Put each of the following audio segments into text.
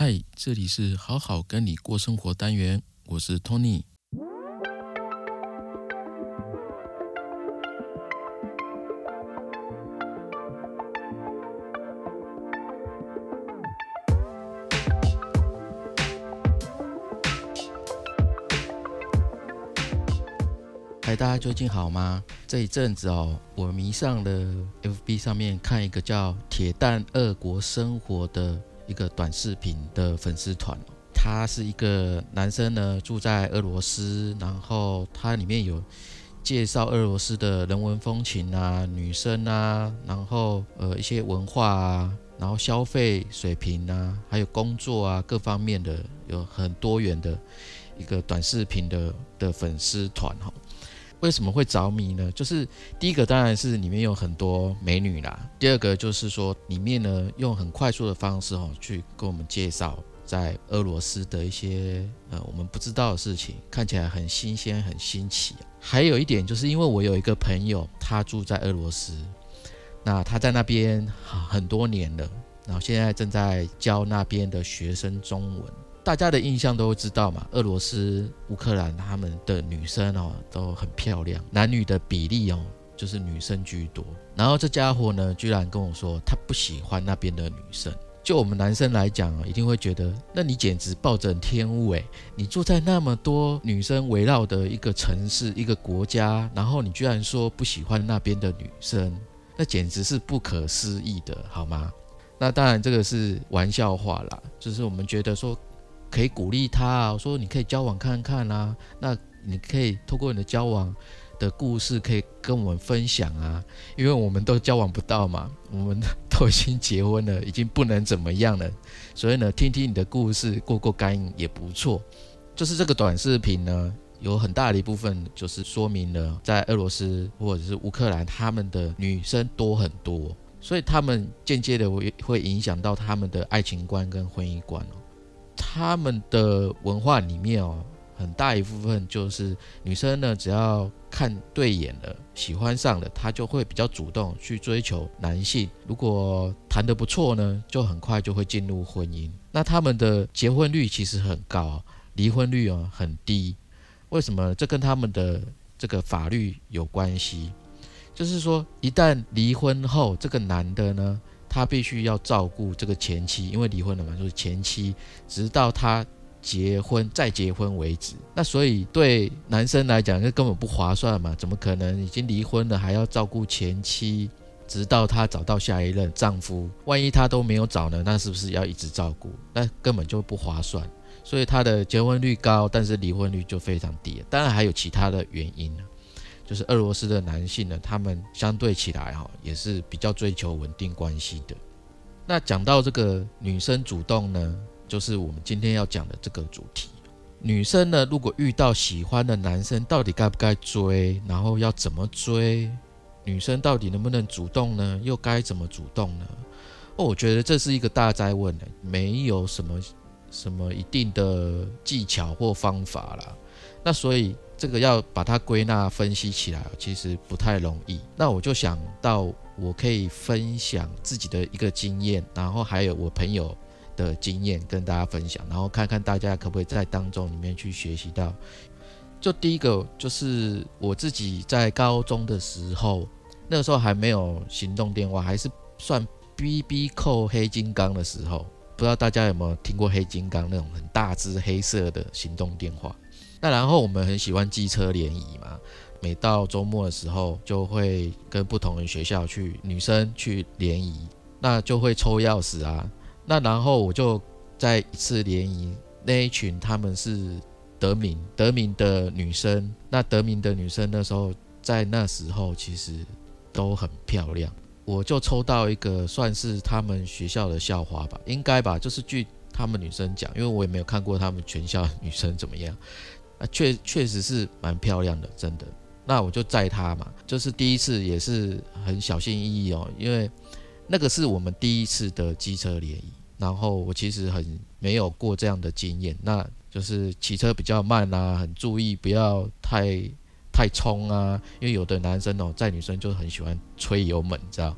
嗨，这里是好好跟你过生活单元，我是 Tony。嗨，大家最近好吗？这一阵子哦，我迷上了 FB 上面看一个叫“铁蛋二国生活”的一个短视频的粉丝团。他是一个男生呢，住在俄罗斯，然后他里面有介绍俄罗斯的人文风情啊、女生啊，然后呃一些文化啊，然后消费水平啊，还有工作啊各方面的，有很多元的一个短视频的的粉丝团哈。为什么会着迷呢？就是第一个当然是里面有很多美女啦，第二个就是说里面呢用很快速的方式哦去跟我们介绍在俄罗斯的一些呃我们不知道的事情，看起来很新鲜很新奇。还有一点就是因为我有一个朋友他住在俄罗斯，那他在那边很多年了，然后现在正在教那边的学生中文。大家的印象都会知道嘛，俄罗斯、乌克兰他们的女生哦都很漂亮，男女的比例哦就是女生居多。然后这家伙呢，居然跟我说他不喜欢那边的女生。就我们男生来讲啊，一定会觉得，那你简直暴殄天物诶，你住在那么多女生围绕的一个城市、一个国家，然后你居然说不喜欢那边的女生，那简直是不可思议的，好吗？那当然这个是玩笑话啦，就是我们觉得说。可以鼓励他啊，说你可以交往看看啊，那你可以透过你的交往的故事，可以跟我们分享啊，因为我们都交往不到嘛，我们都已经结婚了，已经不能怎么样了，所以呢，听听你的故事，过过干瘾也不错。就是这个短视频呢，有很大的一部分就是说明了在俄罗斯或者是乌克兰，他们的女生多很多，所以他们间接的会会影响到他们的爱情观跟婚姻观哦。他们的文化里面哦，很大一部分就是女生呢，只要看对眼了，喜欢上了，她就会比较主动去追求男性。如果谈得不错呢，就很快就会进入婚姻。那他们的结婚率其实很高，离婚率哦很低。为什么？这跟他们的这个法律有关系。就是说，一旦离婚后，这个男的呢？他必须要照顾这个前妻，因为离婚了嘛，就是前妻，直到他结婚再结婚为止。那所以对男生来讲，这根本不划算嘛？怎么可能已经离婚了还要照顾前妻，直到他找到下一任丈夫？万一他都没有找呢？那是不是要一直照顾？那根本就不划算。所以他的结婚率高，但是离婚率就非常低。当然还有其他的原因呢。就是俄罗斯的男性呢，他们相对起来哈，也是比较追求稳定关系的。那讲到这个女生主动呢，就是我们今天要讲的这个主题。女生呢，如果遇到喜欢的男生，到底该不该追？然后要怎么追？女生到底能不能主动呢？又该怎么主动呢？哦，我觉得这是一个大灾问呢，没有什么什么一定的技巧或方法啦。那所以。这个要把它归纳分析起来，其实不太容易。那我就想到，我可以分享自己的一个经验，然后还有我朋友的经验跟大家分享，然后看看大家可不可以在当中里面去学习到。就第一个就是我自己在高中的时候，那个时候还没有行动电话，还是算 BB 扣黑金刚的时候，不知道大家有没有听过黑金刚那种很大只黑色的行动电话。那然后我们很喜欢机车联谊嘛，每到周末的时候就会跟不同的学校去女生去联谊，那就会抽钥匙啊。那然后我就在一次联谊那一群他们是得名得名的女生，那得名的女生那时候在那时候其实都很漂亮，我就抽到一个算是他们学校的校花吧，应该吧，就是据他们女生讲，因为我也没有看过他们全校女生怎么样。啊，确确实是蛮漂亮的，真的。那我就载她嘛，就是第一次也是很小心翼翼哦，因为那个是我们第一次的机车联谊，然后我其实很没有过这样的经验，那就是骑车比较慢啊，很注意不要太太冲啊，因为有的男生哦载女生就很喜欢吹油门，知道？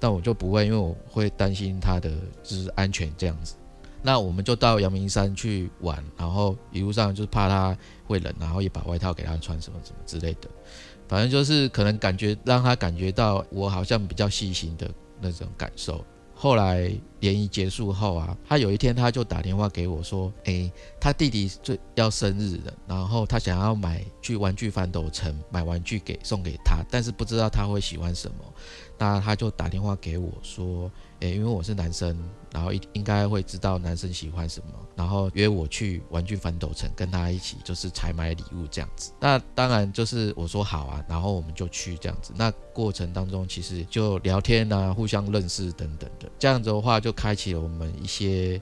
但我就不会，因为我会担心她的就是安全这样子。那我们就到阳明山去玩，然后一路上就是怕他会冷，然后也把外套给他穿，什么什么之类的。反正就是可能感觉让他感觉到我好像比较细心的那种感受。后来联谊结束后啊，他有一天他就打电话给我说：“诶，他弟弟最要生日了，然后他想要买去玩具反斗城买玩具给送给他，但是不知道他会喜欢什么。那他就打电话给我说。”诶，因为我是男生，然后应应该会知道男生喜欢什么，然后约我去玩具反斗城跟他一起就是采买礼物这样子。那当然就是我说好啊，然后我们就去这样子。那过程当中其实就聊天啊，互相认识等等的，这样子的话就开启了我们一些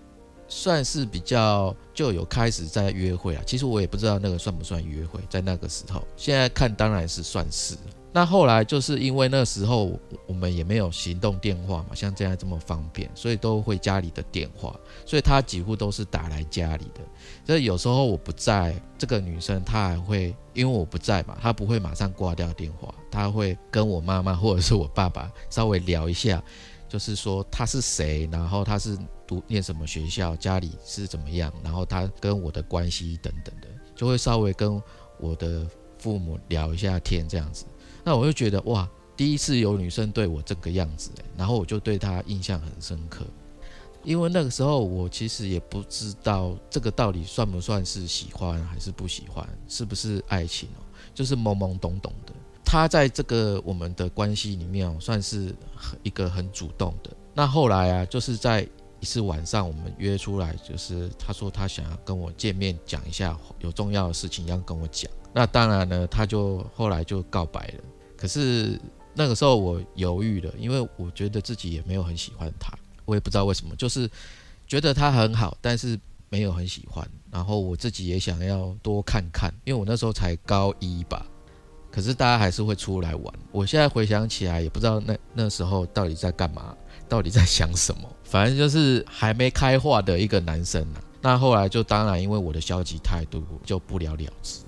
算是比较就有开始在约会啊。其实我也不知道那个算不算约会，在那个时候，现在看当然是算是。那后来就是因为那时候我们也没有行动电话嘛，像这样这么方便，所以都会家里的电话，所以他几乎都是打来家里的。所以有时候我不在，这个女生她还会因为我不在嘛，她不会马上挂掉电话，她会跟我妈妈或者是我爸爸稍微聊一下，就是说她是谁，然后她是读念什么学校，家里是怎么样，然后她跟我的关系等等的，就会稍微跟我的父母聊一下天这样子。那我就觉得哇，第一次有女生对我这个样子，然后我就对她印象很深刻。因为那个时候我其实也不知道这个到底算不算是喜欢还是不喜欢，是不是爱情哦，就是懵懵懂懂的。她在这个我们的关系里面哦，算是一个很主动的。那后来啊，就是在一次晚上我们约出来，就是他说他想要跟我见面讲一下有重要的事情要跟我讲。那当然呢，他就后来就告白了。可是那个时候我犹豫了，因为我觉得自己也没有很喜欢他，我也不知道为什么，就是觉得他很好，但是没有很喜欢。然后我自己也想要多看看，因为我那时候才高一吧。可是大家还是会出来玩。我现在回想起来，也不知道那那时候到底在干嘛，到底在想什么。反正就是还没开化的一个男生啊。那后来就当然因为我的消极态度，就不了了之。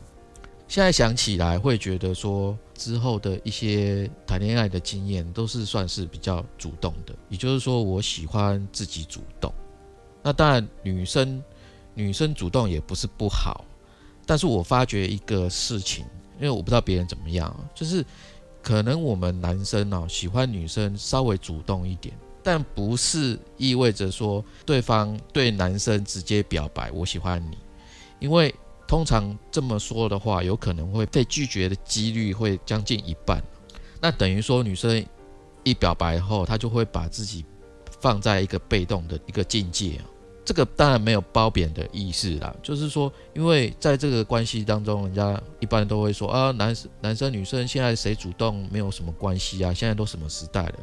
现在想起来会觉得说，之后的一些谈恋爱的经验都是算是比较主动的，也就是说，我喜欢自己主动。那当然，女生女生主动也不是不好，但是我发觉一个事情，因为我不知道别人怎么样，就是可能我们男生哦喜欢女生稍微主动一点，但不是意味着说对方对男生直接表白我喜欢你，因为。通常这么说的话，有可能会被拒绝的几率会将近一半。那等于说，女生一表白后，她就会把自己放在一个被动的一个境界啊。这个当然没有褒贬的意思啦，就是说，因为在这个关系当中，人家一般都会说啊，男生男生女生现在谁主动没有什么关系啊，现在都什么时代了。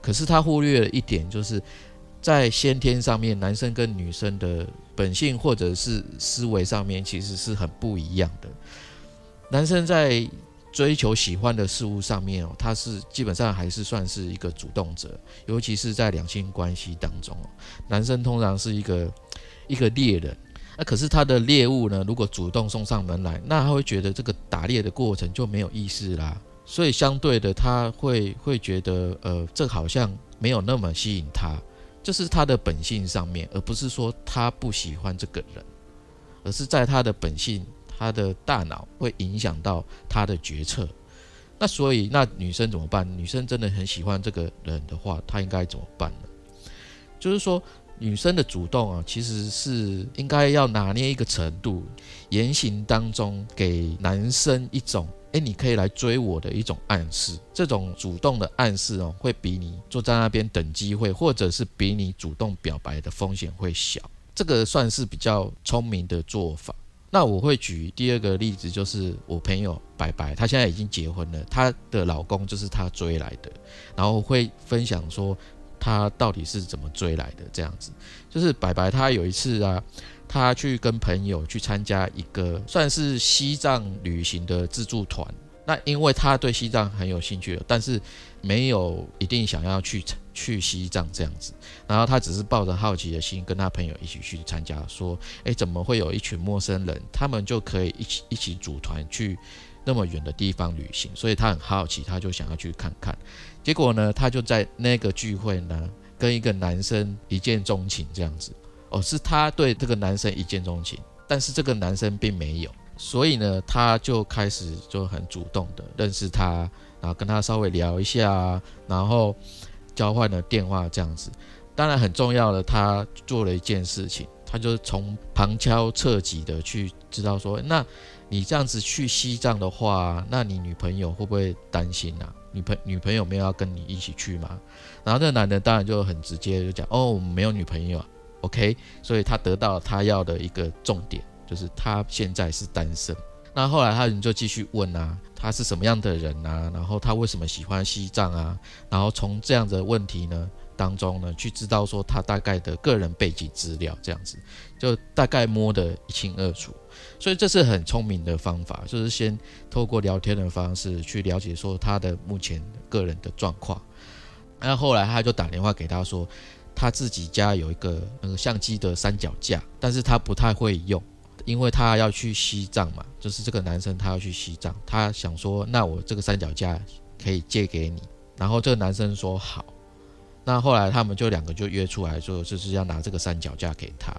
可是他忽略了一点，就是。在先天上面，男生跟女生的本性或者是思维上面，其实是很不一样的。男生在追求喜欢的事物上面哦，他是基本上还是算是一个主动者，尤其是在两性关系当中哦，男生通常是一个一个猎人，那可是他的猎物呢，如果主动送上门来，那他会觉得这个打猎的过程就没有意思啦，所以相对的，他会会觉得呃，这好像没有那么吸引他。就是他的本性上面，而不是说他不喜欢这个人，而是在他的本性，他的大脑会影响到他的决策。那所以，那女生怎么办？女生真的很喜欢这个人的话，她应该怎么办呢？就是说，女生的主动啊，其实是应该要拿捏一个程度，言行当中给男生一种。哎，你可以来追我的一种暗示，这种主动的暗示哦，会比你坐在那边等机会，或者是比你主动表白的风险会小。这个算是比较聪明的做法。那我会举第二个例子，就是我朋友白白，她现在已经结婚了，她的老公就是她追来的，然后会分享说她到底是怎么追来的。这样子，就是白白她有一次啊。他去跟朋友去参加一个算是西藏旅行的自助团，那因为他对西藏很有兴趣，但是没有一定想要去去西藏这样子，然后他只是抱着好奇的心跟他朋友一起去参加，说，哎，怎么会有一群陌生人，他们就可以一起一起组团去那么远的地方旅行，所以他很好奇，他就想要去看看，结果呢，他就在那个聚会呢，跟一个男生一见钟情这样子。哦，是他对这个男生一见钟情，但是这个男生并没有，所以呢，他就开始就很主动的认识他，然后跟他稍微聊一下，然后交换了电话这样子。当然很重要的，他做了一件事情，他就从旁敲侧击的去知道说，那你这样子去西藏的话，那你女朋友会不会担心啊？女朋女朋友没有要跟你一起去吗？然后这个男的当然就很直接就讲，哦，我没有女朋友，OK，所以他得到他要的一个重点，就是他现在是单身。那后来他人就继续问啊，他是什么样的人啊？然后他为什么喜欢西藏啊？然后从这样的问题呢当中呢，去知道说他大概的个人背景资料，这样子就大概摸得一清二楚。所以这是很聪明的方法，就是先透过聊天的方式去了解说他的目前个人的状况。那后来他就打电话给他说，他自己家有一个那个相机的三脚架，但是他不太会用，因为他要去西藏嘛，就是这个男生他要去西藏，他想说那我这个三脚架可以借给你，然后这个男生说好。那后来他们就两个就约出来说，就是要拿这个三脚架给他。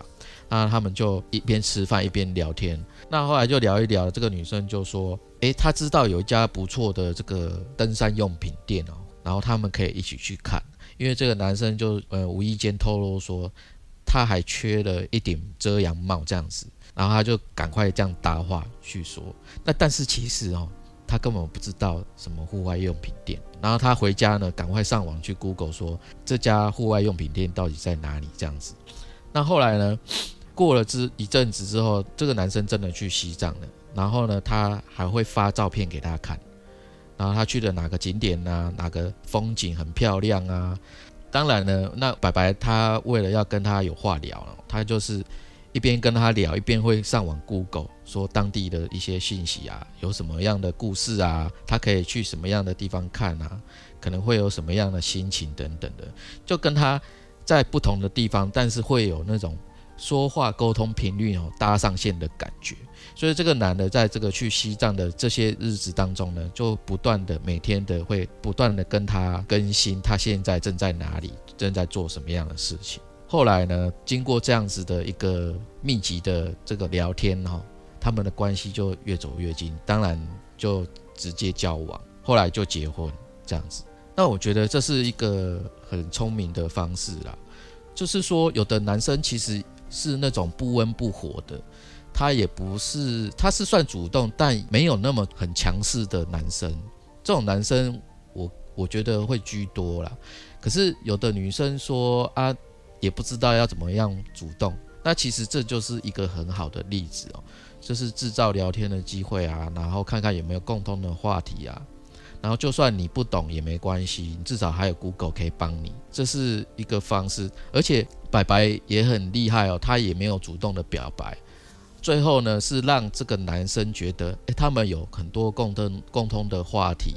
那他们就一边吃饭一边聊天。那后来就聊一聊，这个女生就说：“诶，她知道有一家不错的这个登山用品店哦，然后他们可以一起去看。”因为这个男生就呃无意间透露说，他还缺了一顶遮阳帽这样子，然后他就赶快这样搭话去说。那但是其实哦，他根本不知道什么户外用品店。然后他回家呢，赶快上网去 Google 说这家户外用品店到底在哪里这样子。那后来呢？过了之一阵子之后，这个男生真的去西藏了。然后呢，他还会发照片给他看，然后他去了哪个景点啊，哪个风景很漂亮啊。当然呢，那白白他为了要跟他有话聊，他就是一边跟他聊，一边会上网 Google 说当地的一些信息啊，有什么样的故事啊，他可以去什么样的地方看啊，可能会有什么样的心情等等的，就跟他在不同的地方，但是会有那种。说话沟通频率哦搭上线的感觉，所以这个男的在这个去西藏的这些日子当中呢，就不断的每天的会不断的跟他更新他现在正在哪里，正在做什么样的事情。后来呢，经过这样子的一个密集的这个聊天哈，他们的关系就越走越近，当然就直接交往，后来就结婚这样子。那我觉得这是一个很聪明的方式啦，就是说有的男生其实。是那种不温不火的，他也不是，他是算主动，但没有那么很强势的男生。这种男生，我我觉得会居多啦。可是有的女生说啊，也不知道要怎么样主动。那其实这就是一个很好的例子哦，就是制造聊天的机会啊，然后看看有没有共通的话题啊。然后就算你不懂也没关系，你至少还有 Google 可以帮你，这是一个方式。而且白白也很厉害哦，他也没有主动的表白，最后呢是让这个男生觉得，诶，他们有很多共通共通的话题，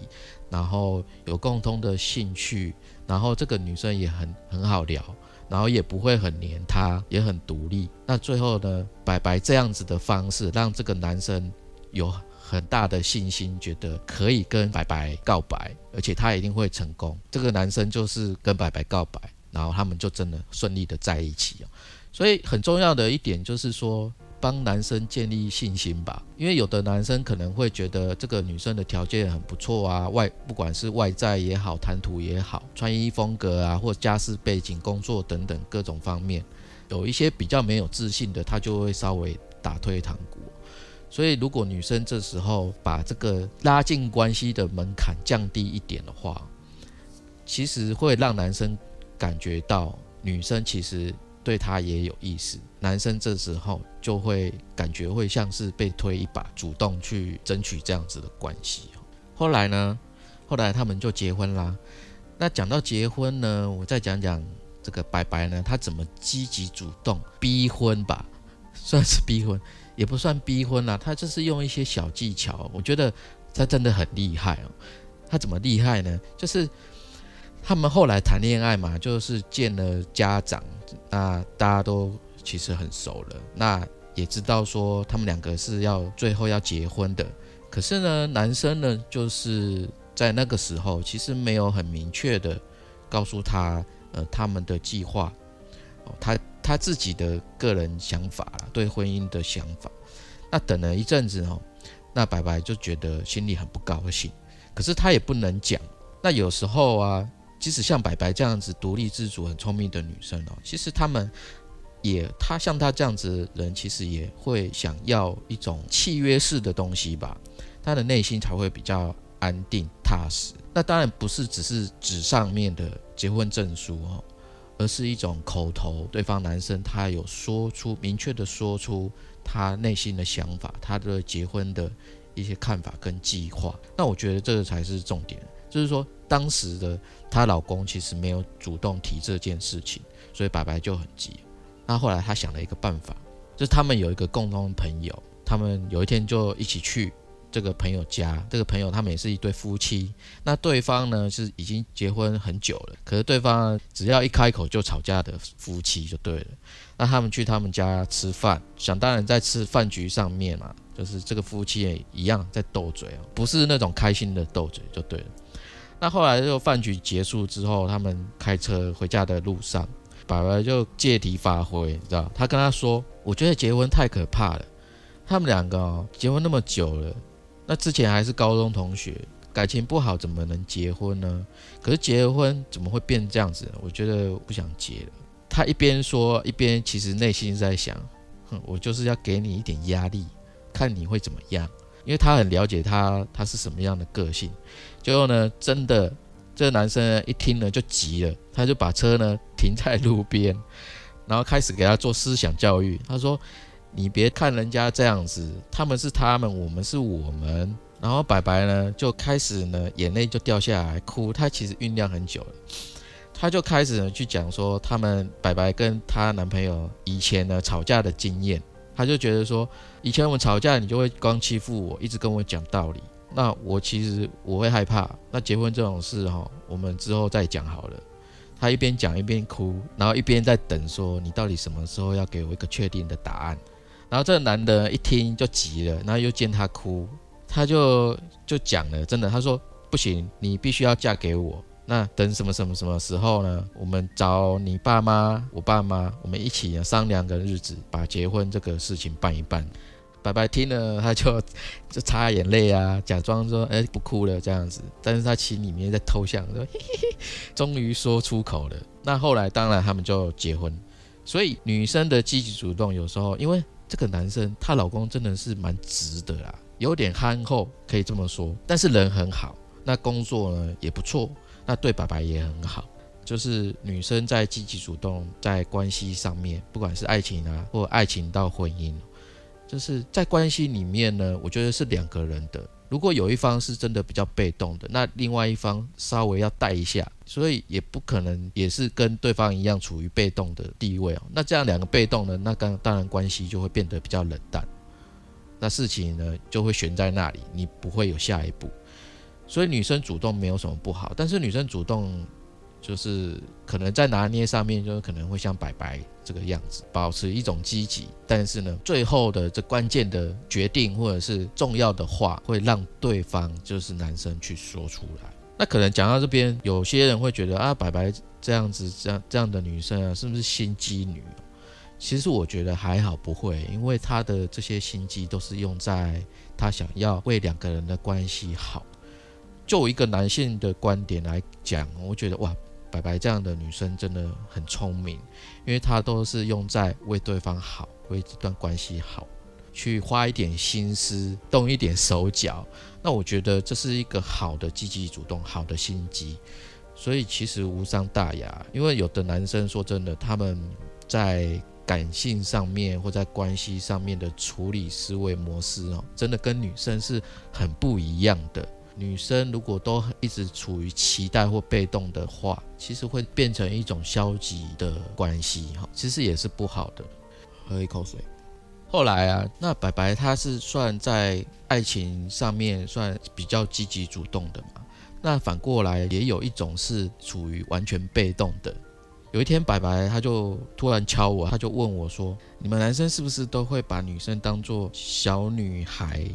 然后有共通的兴趣，然后这个女生也很很好聊，然后也不会很黏他，也很独立。那最后呢，白白这样子的方式让这个男生有。很大的信心，觉得可以跟白白告白，而且他一定会成功。这个男生就是跟白白告白，然后他们就真的顺利的在一起。所以很重要的一点就是说，帮男生建立信心吧。因为有的男生可能会觉得这个女生的条件很不错啊，外不管是外在也好，谈吐也好，穿衣风格啊，或家世背景、工作等等各种方面，有一些比较没有自信的，他就会稍微打退堂鼓。所以，如果女生这时候把这个拉近关系的门槛降低一点的话，其实会让男生感觉到女生其实对他也有意思。男生这时候就会感觉会像是被推一把，主动去争取这样子的关系。后来呢，后来他们就结婚啦。那讲到结婚呢，我再讲讲这个白白呢，他怎么积极主动逼婚吧，算是逼婚。也不算逼婚啦，他就是用一些小技巧，我觉得他真的很厉害哦。他怎么厉害呢？就是他们后来谈恋爱嘛，就是见了家长，那大家都其实很熟了，那也知道说他们两个是要最后要结婚的。可是呢，男生呢，就是在那个时候其实没有很明确的告诉他，呃，他们的计划哦，他他自己的个人想法啦，对婚姻的想法。那等了一阵子哦，那白白就觉得心里很不高兴，可是他也不能讲。那有时候啊，即使像白白这样子独立自主、很聪明的女生哦，其实他们也，他像他这样子人，其实也会想要一种契约式的东西吧，他的内心才会比较安定踏实。那当然不是只是纸上面的结婚证书哦，而是一种口头，对方男生他有说出明确的说出。他内心的想法，他的结婚的一些看法跟计划，那我觉得这个才是重点。就是说，当时的她老公其实没有主动提这件事情，所以白白就很急。那后来她想了一个办法，就是他们有一个共同的朋友，他们有一天就一起去。这个朋友家，这个朋友他们也是一对夫妻。那对方呢是已经结婚很久了，可是对方只要一开口就吵架的夫妻就对了。那他们去他们家吃饭，想当然在吃饭局上面嘛，就是这个夫妻也一样在斗嘴啊，不是那种开心的斗嘴就对了。那后来就饭局结束之后，他们开车回家的路上，爸爸就借题发挥，你知道？他跟他说：“我觉得结婚太可怕了，他们两个哦，结婚那么久了。”那之前还是高中同学，感情不好怎么能结婚呢？可是结了婚怎么会变这样子？我觉得不想结了。他一边说，一边其实内心在想：哼，我就是要给你一点压力，看你会怎么样。因为他很了解他，他是什么样的个性。最后呢，真的这个男生一听呢就急了，他就把车呢停在路边，然后开始给他做思想教育。他说。你别看人家这样子，他们是他们，我们是我们。然后白白呢就开始呢眼泪就掉下来哭，他其实酝酿很久了，他就开始呢去讲说他们白白跟她男朋友以前呢吵架的经验，他就觉得说以前我们吵架你就会光欺负我，一直跟我讲道理，那我其实我会害怕，那结婚这种事哈，我们之后再讲好了。他一边讲一边哭，然后一边在等说你到底什么时候要给我一个确定的答案。然后这个男的一听就急了，然后又见她哭，他就就讲了，真的，他说不行，你必须要嫁给我。那等什么什么什么时候呢？我们找你爸妈、我爸妈，我们一起商量个日子，把结婚这个事情办一办。白白听了，他就 就擦眼泪啊，假装说哎不哭了这样子，但是他心里面在偷笑，说嘿嘿嘿，终于说出口了。那后来当然他们就结婚，所以女生的积极主动有时候因为。这个男生，她老公真的是蛮直的啦，有点憨厚，可以这么说。但是人很好，那工作呢也不错，那对爸爸也很好。就是女生在积极主动，在关系上面，不管是爱情啊，或爱情到婚姻，就是在关系里面呢，我觉得是两个人的。如果有一方是真的比较被动的，那另外一方稍微要带一下，所以也不可能也是跟对方一样处于被动的地位哦。那这样两个被动呢，那刚当然关系就会变得比较冷淡，那事情呢就会悬在那里，你不会有下一步。所以女生主动没有什么不好，但是女生主动。就是可能在拿捏上面，就可能会像白白这个样子，保持一种积极，但是呢，最后的这关键的决定或者是重要的话，会让对方就是男生去说出来。那可能讲到这边，有些人会觉得啊，白白这样子这样这样的女生啊，是不是心机女？其实我觉得还好，不会，因为她的这些心机都是用在她想要为两个人的关系好。就一个男性的观点来讲，我觉得哇。白白这样的女生真的很聪明，因为她都是用在为对方好，为这段关系好，去花一点心思，动一点手脚。那我觉得这是一个好的积极主动，好的心机。所以其实无伤大雅。因为有的男生说真的，他们在感性上面或在关系上面的处理思维模式哦，真的跟女生是很不一样的。女生如果都一直处于期待或被动的话，其实会变成一种消极的关系，哈，其实也是不好的。喝一口水。后来啊，那白白她是算在爱情上面算比较积极主动的嘛？那反过来也有一种是处于完全被动的。有一天，白白他就突然敲我，他就问我说：“你们男生是不是都会把女生当做小女孩？”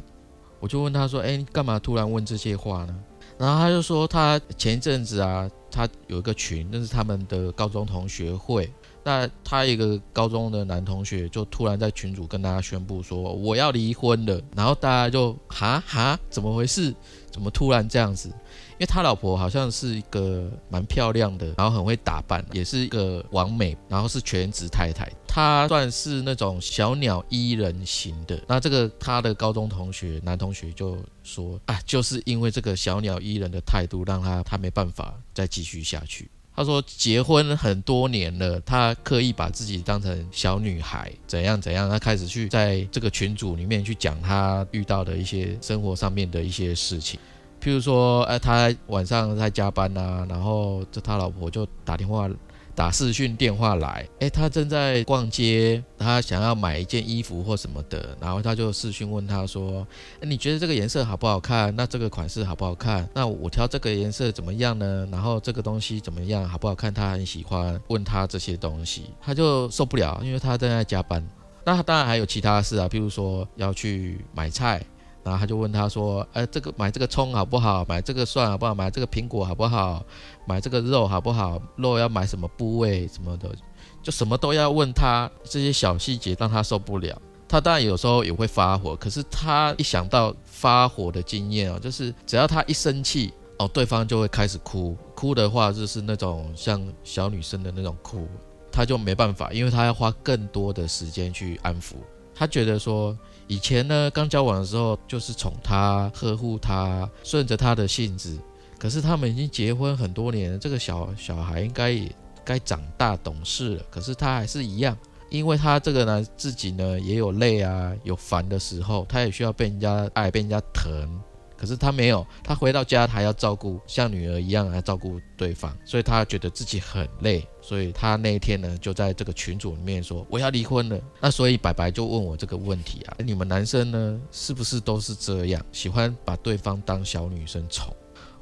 我就问他说：“哎，干嘛突然问这些话呢？”然后他就说：“他前一阵子啊，他有一个群，那是他们的高中同学会。那他一个高中的男同学就突然在群主跟大家宣布说我要离婚了，然后大家就哈哈，怎么回事？怎么突然这样子？因为他老婆好像是一个蛮漂亮的，然后很会打扮，也是一个完美，然后是全职太太。他算是那种小鸟依人型的。那这个他的高中同学男同学就说啊，就是因为这个小鸟依人的态度，让他他没办法再继续下去。他说结婚很多年了，他刻意把自己当成小女孩，怎样怎样，他开始去在这个群组里面去讲他遇到的一些生活上面的一些事情。譬如说，哎，他晚上在加班呐，然后这他老婆就打电话打视讯电话来，哎，他正在逛街，他想要买一件衣服或什么的，然后他就视讯问他说，你觉得这个颜色好不好看？那这个款式好不好看？那我挑这个颜色怎么样呢？然后这个东西怎么样？好不好看？他很喜欢问他这些东西，他就受不了，因为他正在加班。那他当然还有其他事啊，譬如说要去买菜。然后他就问他说：“哎，这个买这个葱好不好？买这个蒜好不好？买这个苹果好不好？买这个肉好不好？肉要买什么部位什么的，就什么都要问他这些小细节，让他受不了。他当然有时候也会发火，可是他一想到发火的经验哦，就是只要他一生气哦，对方就会开始哭，哭的话就是那种像小女生的那种哭，他就没办法，因为他要花更多的时间去安抚。他觉得说。”以前呢，刚交往的时候就是宠他、呵护他，顺着他的性子。可是他们已经结婚很多年，这个小小孩应该也该长大懂事了。可是他还是一样，因为他这个呢，自己呢也有累啊，有烦的时候，他也需要被人家爱，被人家疼。可是他没有，他回到家，他要照顾像女儿一样来照顾对方，所以他觉得自己很累，所以他那一天呢，就在这个群组里面说我要离婚了。那所以白白就问我这个问题啊，你们男生呢，是不是都是这样，喜欢把对方当小女生宠？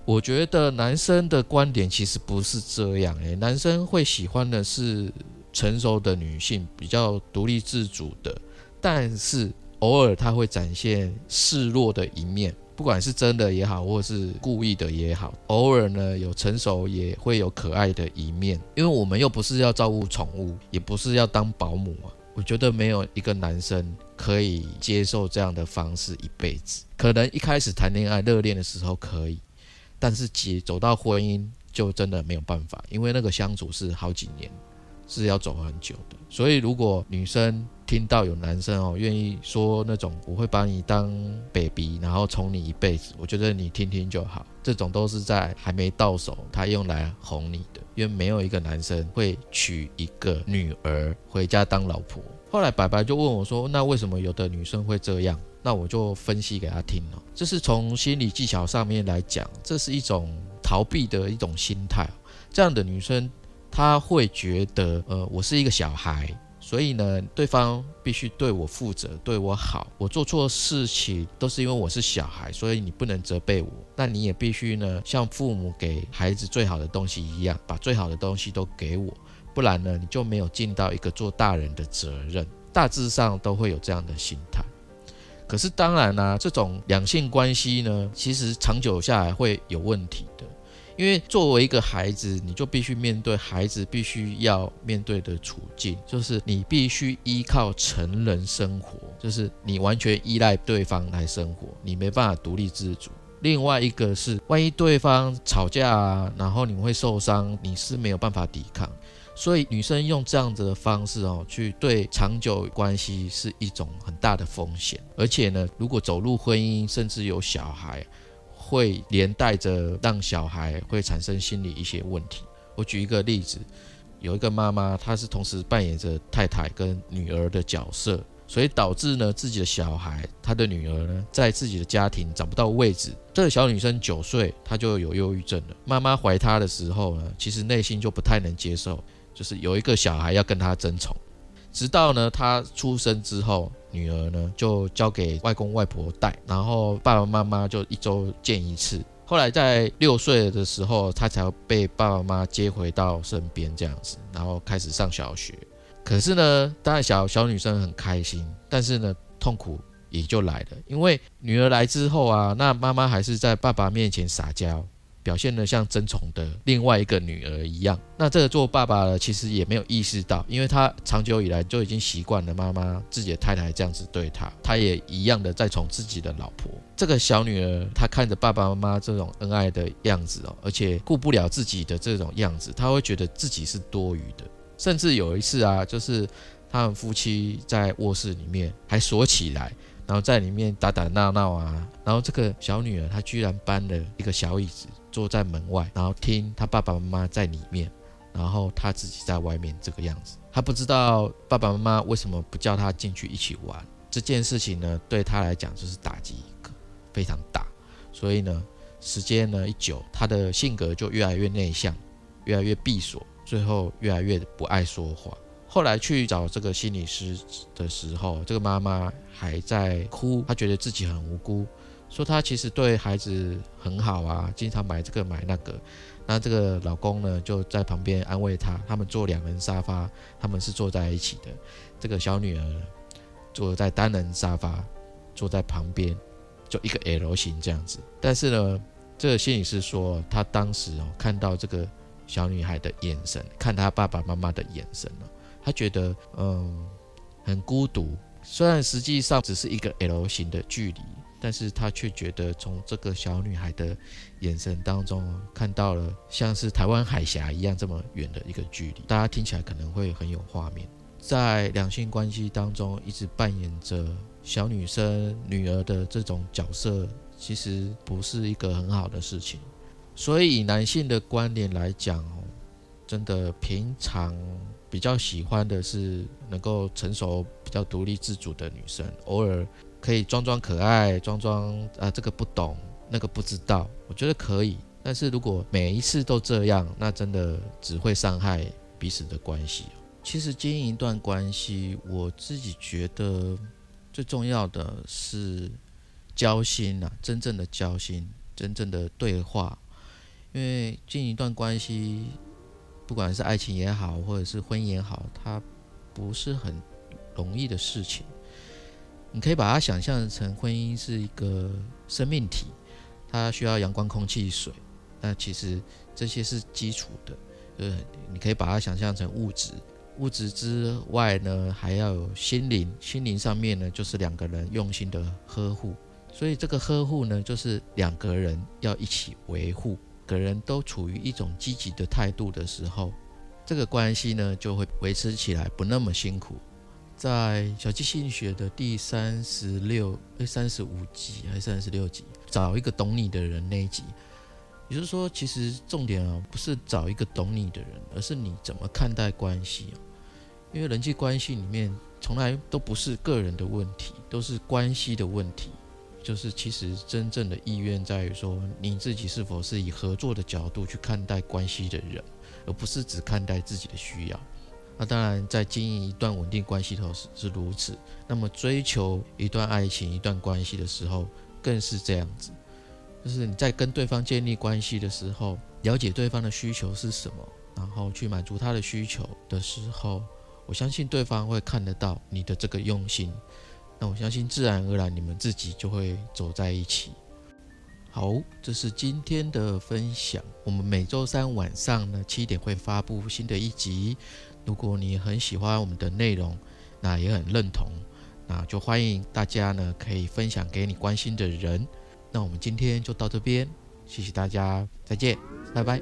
我觉得男生的观点其实不是这样，诶，男生会喜欢的是成熟的女性，比较独立自主的，但是偶尔他会展现示弱的一面。不管是真的也好，或是故意的也好，偶尔呢有成熟，也会有可爱的一面。因为我们又不是要照顾宠物，也不是要当保姆啊。我觉得没有一个男生可以接受这样的方式一辈子。可能一开始谈恋爱热恋的时候可以，但是结走到婚姻就真的没有办法，因为那个相处是好几年，是要走很久的。所以如果女生，听到有男生哦愿意说那种我会把你当 baby，然后宠你一辈子，我觉得你听听就好。这种都是在还没到手，他用来哄你的，因为没有一个男生会娶一个女儿回家当老婆。后来白白就问我说：“那为什么有的女生会这样？”那我就分析给他听了。这是从心理技巧上面来讲，这是一种逃避的一种心态。这样的女生，她会觉得，呃，我是一个小孩。所以呢，对方必须对我负责，对我好。我做错事情都是因为我是小孩，所以你不能责备我。那你也必须呢，像父母给孩子最好的东西一样，把最好的东西都给我，不然呢，你就没有尽到一个做大人的责任。大致上都会有这样的心态。可是当然呢，这种两性关系呢，其实长久下来会有问题的。因为作为一个孩子，你就必须面对孩子必须要面对的处境，就是你必须依靠成人生活，就是你完全依赖对方来生活，你没办法独立自主。另外一个是，万一对方吵架啊，然后你会受伤，你是没有办法抵抗。所以女生用这样子的方式哦，去对长久关系是一种很大的风险。而且呢，如果走入婚姻，甚至有小孩。会连带着让小孩会产生心理一些问题。我举一个例子，有一个妈妈，她是同时扮演着太太跟女儿的角色，所以导致呢自己的小孩，她的女儿呢，在自己的家庭找不到位置。这个小女生九岁，她就有忧郁症了。妈妈怀她的时候呢，其实内心就不太能接受，就是有一个小孩要跟她争宠。直到呢，她出生之后。女儿呢，就交给外公外婆带，然后爸爸妈妈就一周见一次。后来在六岁的时候，他才被爸爸妈妈接回到身边这样子，然后开始上小学。可是呢，当然小小女生很开心，但是呢，痛苦也就来了，因为女儿来之后啊，那妈妈还是在爸爸面前撒娇，表现得像争宠的另外一个女儿一样。那这个做爸爸的其实也没有意识到，因为他长久以来就已经习惯了妈妈自己的太太这样子对他，他也一样的在宠自己的老婆。这个小女儿她看着爸爸妈妈这种恩爱的样子哦，而且顾不了自己的这种样子，她会觉得自己是多余的。甚至有一次啊，就是他们夫妻在卧室里面还锁起来。然后在里面打打闹闹啊，然后这个小女儿她居然搬了一个小椅子坐在门外，然后听他爸爸妈妈在里面，然后他自己在外面这个样子。他不知道爸爸妈妈为什么不叫他进去一起玩这件事情呢？对他来讲就是打击非常大。所以呢，时间呢一久，他的性格就越来越内向，越来越闭锁，最后越来越不爱说话。后来去找这个心理师的时候，这个妈妈还在哭，她觉得自己很无辜，说她其实对孩子很好啊，经常买这个买那个。那这个老公呢就在旁边安慰她，他们坐两人沙发，他们是坐在一起的。这个小女儿坐在单人沙发，坐在旁边，就一个 L 型这样子。但是呢，这个心理师说，他当时哦看到这个小女孩的眼神，看她爸爸妈妈的眼神了。他觉得嗯很孤独，虽然实际上只是一个 L 型的距离，但是他却觉得从这个小女孩的眼神当中看到了像是台湾海峡一样这么远的一个距离。大家听起来可能会很有画面，在两性关系当中一直扮演着小女生女儿的这种角色，其实不是一个很好的事情。所以以男性的观点来讲，真的平常。比较喜欢的是能够成熟、比较独立自主的女生，偶尔可以装装可爱，装装啊这个不懂，那个不知道，我觉得可以。但是如果每一次都这样，那真的只会伤害彼此的关系。其实经营一段关系，我自己觉得最重要的是交心啊，真正的交心，真正的对话，因为经营一段关系。不管是爱情也好，或者是婚姻也好，它不是很容易的事情。你可以把它想象成婚姻是一个生命体，它需要阳光、空气、水。那其实这些是基础的，呃，你可以把它想象成物质。物质之外呢，还要有心灵。心灵上面呢，就是两个人用心的呵护。所以这个呵护呢，就是两个人要一起维护。个人都处于一种积极的态度的时候，这个关系呢就会维持起来不那么辛苦。在小鸡心理学的第三十六、哎三十五集还是三十六集，找一个懂你的人那一集，也就是说，其实重点啊不是找一个懂你的人，而是你怎么看待关系因为人际关系里面从来都不是个人的问题，都是关系的问题。就是其实真正的意愿在于说，你自己是否是以合作的角度去看待关系的人，而不是只看待自己的需要。那当然，在经营一段稳定关系头是是如此。那么追求一段爱情、一段关系的时候，更是这样子。就是你在跟对方建立关系的时候，了解对方的需求是什么，然后去满足他的需求的时候，我相信对方会看得到你的这个用心。那我相信，自然而然你们自己就会走在一起。好，这是今天的分享。我们每周三晚上呢七点会发布新的一集。如果你很喜欢我们的内容，那也很认同，那就欢迎大家呢可以分享给你关心的人。那我们今天就到这边，谢谢大家，再见，拜拜。